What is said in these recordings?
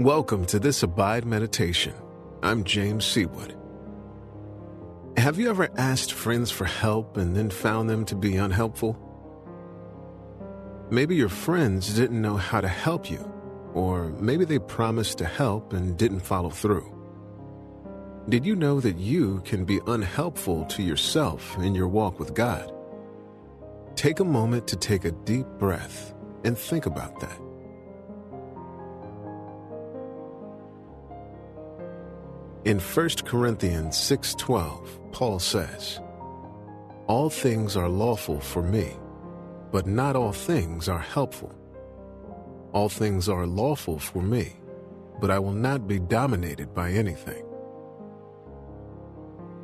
Welcome to this Abide Meditation. I'm James Seawood. Have you ever asked friends for help and then found them to be unhelpful? Maybe your friends didn't know how to help you, or maybe they promised to help and didn't follow through. Did you know that you can be unhelpful to yourself in your walk with God? Take a moment to take a deep breath and think about that. In 1 Corinthians 6:12, Paul says, "All things are lawful for me, but not all things are helpful. All things are lawful for me, but I will not be dominated by anything."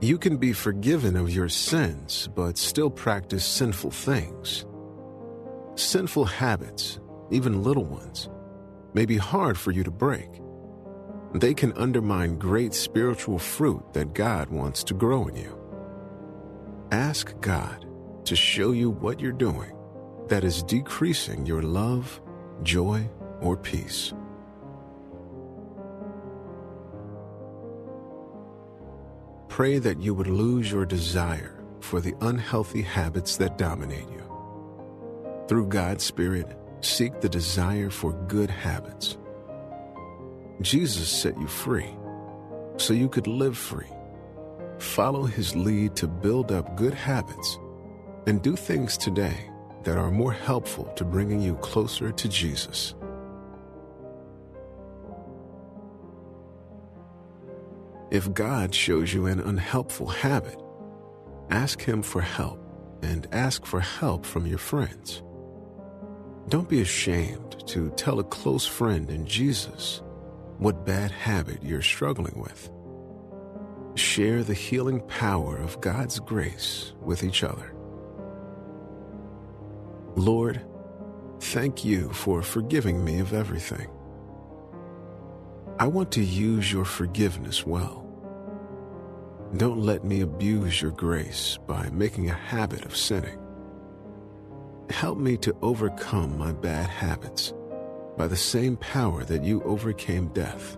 You can be forgiven of your sins, but still practice sinful things. Sinful habits, even little ones, may be hard for you to break they can undermine great spiritual fruit that God wants to grow in you. Ask God to show you what you're doing that is decreasing your love, joy, or peace. Pray that you would lose your desire for the unhealthy habits that dominate you. Through God's Spirit, seek the desire for good habits Jesus set you free so you could live free. Follow his lead to build up good habits and do things today that are more helpful to bringing you closer to Jesus. If God shows you an unhelpful habit, ask Him for help and ask for help from your friends. Don't be ashamed to tell a close friend in Jesus what bad habit you're struggling with. Share the healing power of God's grace with each other. Lord, thank you for forgiving me of everything. I want to use your forgiveness well. Don't let me abuse your grace by making a habit of sinning. Help me to overcome my bad habits by the same power that you overcame death.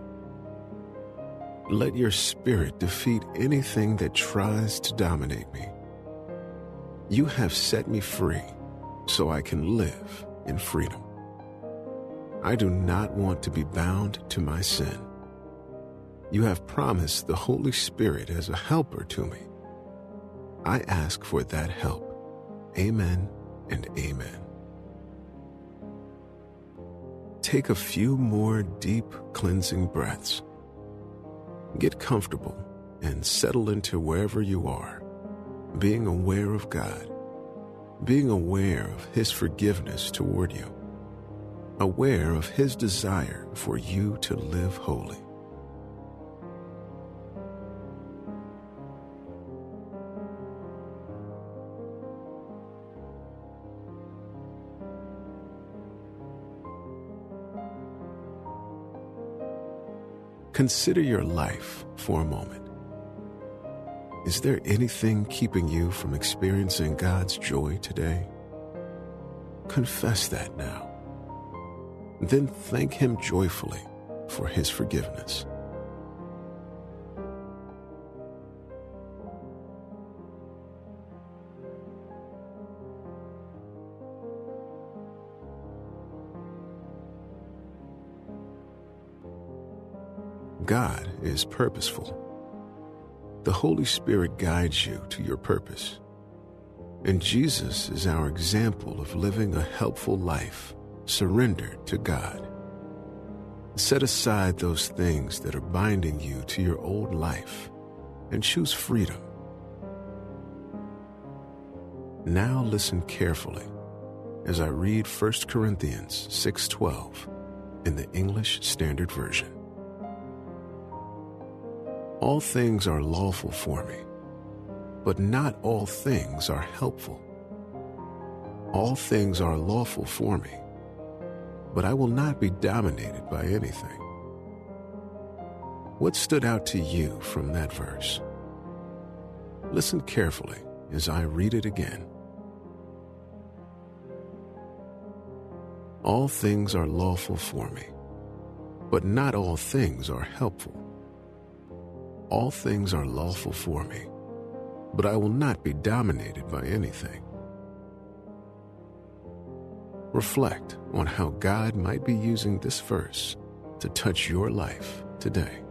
Let your spirit defeat anything that tries to dominate me. You have set me free so I can live in freedom. I do not want to be bound to my sin. You have promised the Holy Spirit as a helper to me. I ask for that help. Amen and amen take a few more deep cleansing breaths. Get comfortable and settle into wherever you are, being aware of God, being aware of His forgiveness toward you, aware of His desire for you to live holy. Consider your life for a moment. Is there anything keeping you from experiencing God's joy today? Confess that now. Then thank Him joyfully for His forgiveness. Is purposeful. The Holy Spirit guides you to your purpose. And Jesus is our example of living a helpful life, surrendered to God. Set aside those things that are binding you to your old life and choose freedom. Now listen carefully as I read 1 Corinthians 6:12 in the English Standard Version. All things are lawful for me, but not all things are helpful. All things are lawful for me, but I will not be dominated by anything. What stood out to you from that verse? Listen carefully as I read it again. All things are lawful for me, but not all things are helpful. All things are lawful for me, but I will not be dominated by anything. Reflect on how God might be using this verse to touch your life today.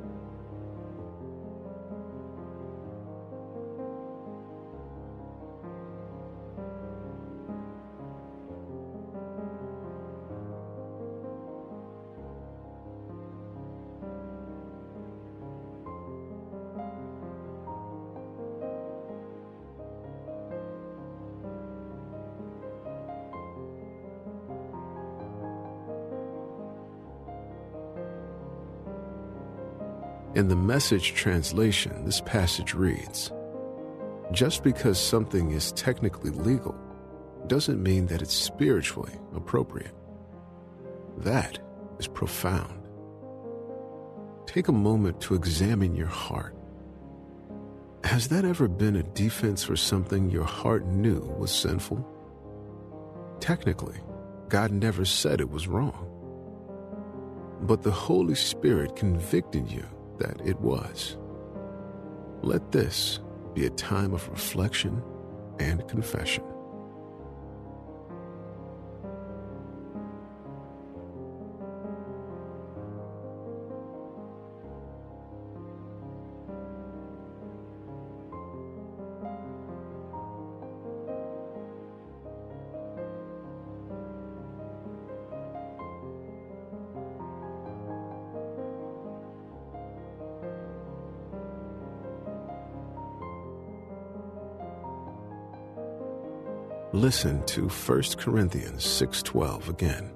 In the message translation, this passage reads Just because something is technically legal doesn't mean that it's spiritually appropriate. That is profound. Take a moment to examine your heart. Has that ever been a defense for something your heart knew was sinful? Technically, God never said it was wrong. But the Holy Spirit convicted you that it was. Let this be a time of reflection and confession. Listen to 1 Corinthians 6:12 again.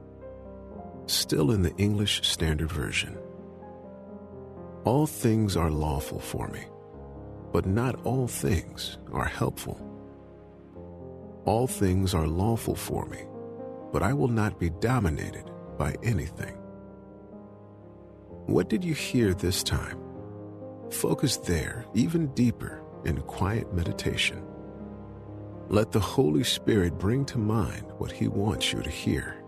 Still in the English Standard Version. All things are lawful for me, but not all things are helpful. All things are lawful for me, but I will not be dominated by anything. What did you hear this time? Focus there even deeper in quiet meditation. Let the Holy Spirit bring to mind what He wants you to hear.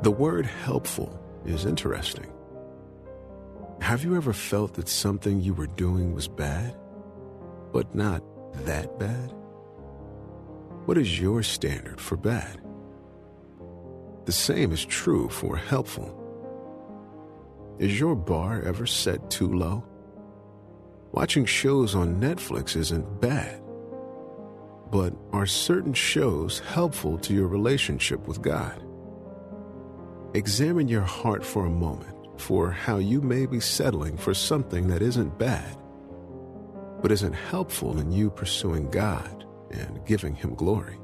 The word helpful is interesting. Have you ever felt that something you were doing was bad, but not that bad? What is your standard for bad? The same is true for helpful. Is your bar ever set too low? Watching shows on Netflix isn't bad, but are certain shows helpful to your relationship with God? Examine your heart for a moment for how you may be settling for something that isn't bad, but isn't helpful in you pursuing God and giving Him glory.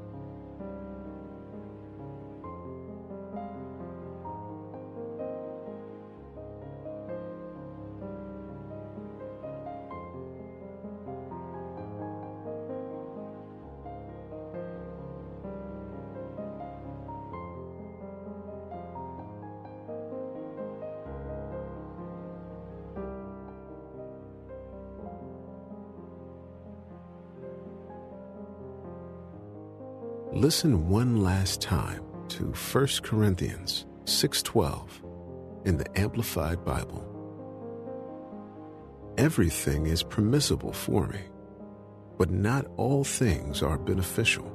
Listen one last time to 1 Corinthians 6:12 in the Amplified Bible. Everything is permissible for me, but not all things are beneficial.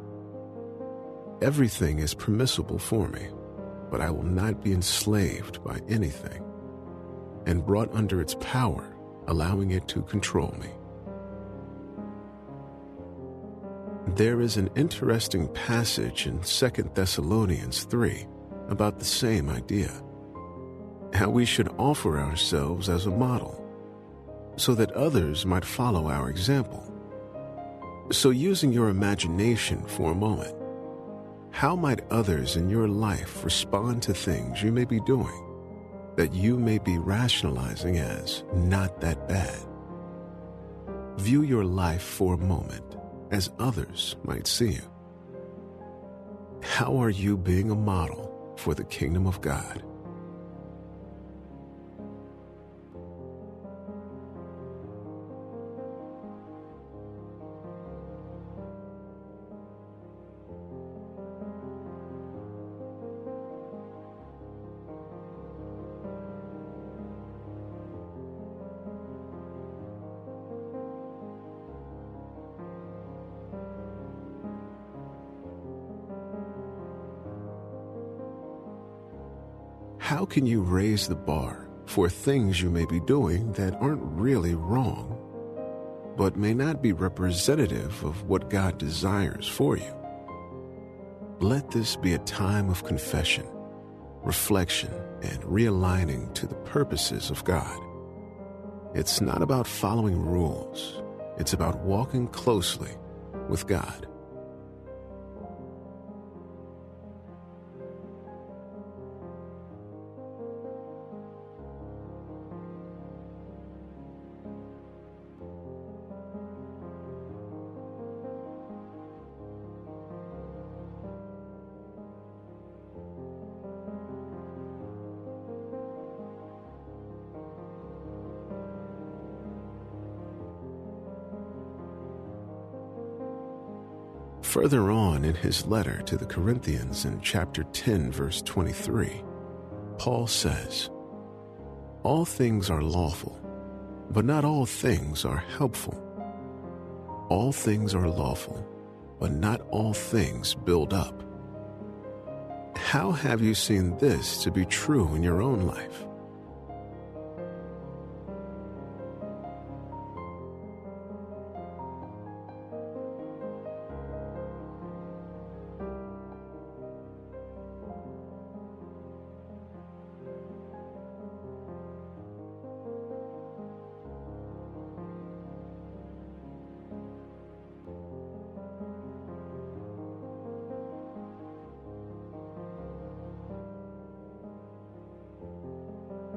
Everything is permissible for me, but I will not be enslaved by anything and brought under its power, allowing it to control me. There is an interesting passage in 2 Thessalonians 3 about the same idea. How we should offer ourselves as a model so that others might follow our example. So, using your imagination for a moment, how might others in your life respond to things you may be doing? that you may be rationalizing as not that bad. View your life for a moment as others might see you. How are you being a model for the kingdom of God? How can you raise the bar for things you may be doing that aren't really wrong, but may not be representative of what God desires for you? Let this be a time of confession, reflection, and realigning to the purposes of God. It's not about following rules, it's about walking closely with God. Further on in his letter to the Corinthians in chapter 10, verse 23, Paul says, All things are lawful, but not all things are helpful. All things are lawful, but not all things build up. How have you seen this to be true in your own life?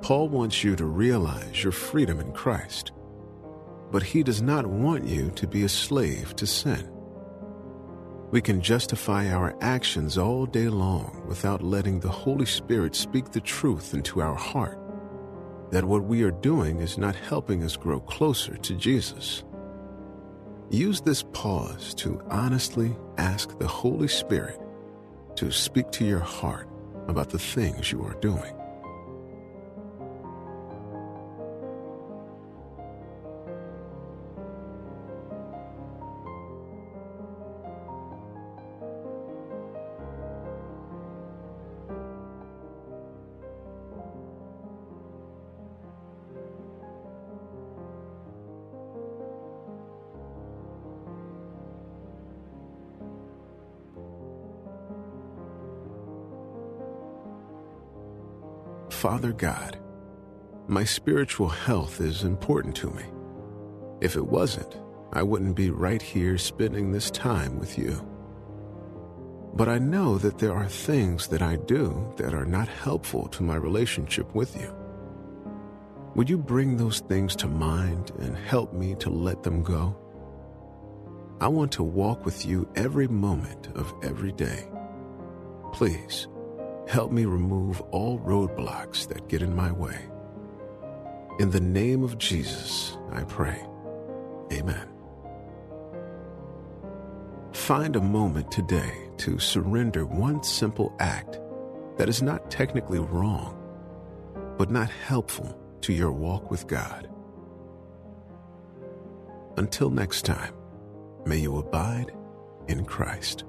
Paul wants you to realize your freedom in Christ, but he does not want you to be a slave to sin. We can justify our actions all day long without letting the Holy Spirit speak the truth into our heart that what we are doing is not helping us grow closer to Jesus. Use this pause to honestly ask the Holy Spirit to speak to your heart about the things you are doing. Father God, my spiritual health is important to me. If it wasn't, I wouldn't be right here spending this time with you. But I know that there are things that I do that are not helpful to my relationship with you. Would you bring those things to mind and help me to let them go? I want to walk with you every moment of every day. Please Help me remove all roadblocks that get in my way. In the name of Jesus, I pray. Amen. Find a moment today to surrender one simple act that is not technically wrong, but not helpful to your walk with God. Until next time, may you abide in Christ.